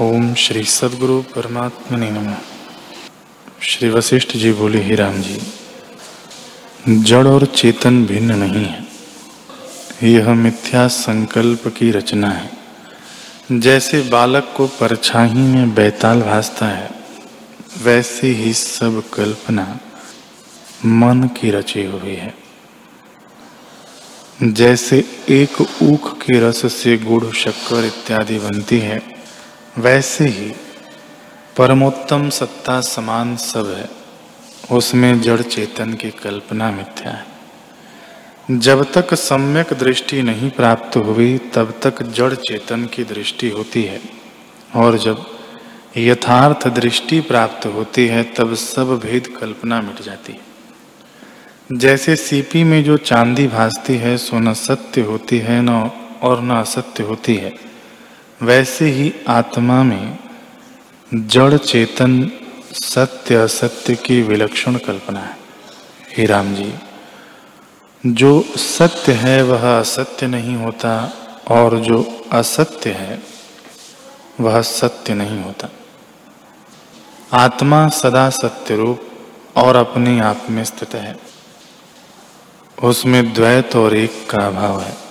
ओम श्री सदगुरु परमात्मा ने नम। श्री वशिष्ठ जी बोले, ही राम जी, जड़ और चेतन भिन्न नहीं है। यह मिथ्या संकल्प की रचना है। जैसे बालक को परछाई में बैताल भासता है, वैसे ही सब कल्पना मन की रची हुई है। जैसे एक ऊख के रस से गुड़ शक्कर इत्यादि बनती है वैसे ही परमोत्तम सत्ता समान सब है, उसमें जड़ चेतन की कल्पना मिथ्या है। जब तक सम्यक दृष्टि नहीं प्राप्त हुई, तब तक जड़ चेतन की दृष्टि होती है। और जब यथार्थ दृष्टि प्राप्त होती है, तब सब भेद कल्पना मिट जाती है। जैसे सीपी में जो चांदी भासती है, सो न सत्य होती है, न और न असत्य होती है। वैसे ही आत्मा में जड़ चेतन सत्य असत्य की विलक्षण कल्पना है। हे राम जी, जो सत्य है वह असत्य नहीं होता और जो असत्य है वह सत्य नहीं होता। आत्मा सदा सत्य रूप और अपने आप में स्थित है। उसमें द्वैत और एक का अभाव है।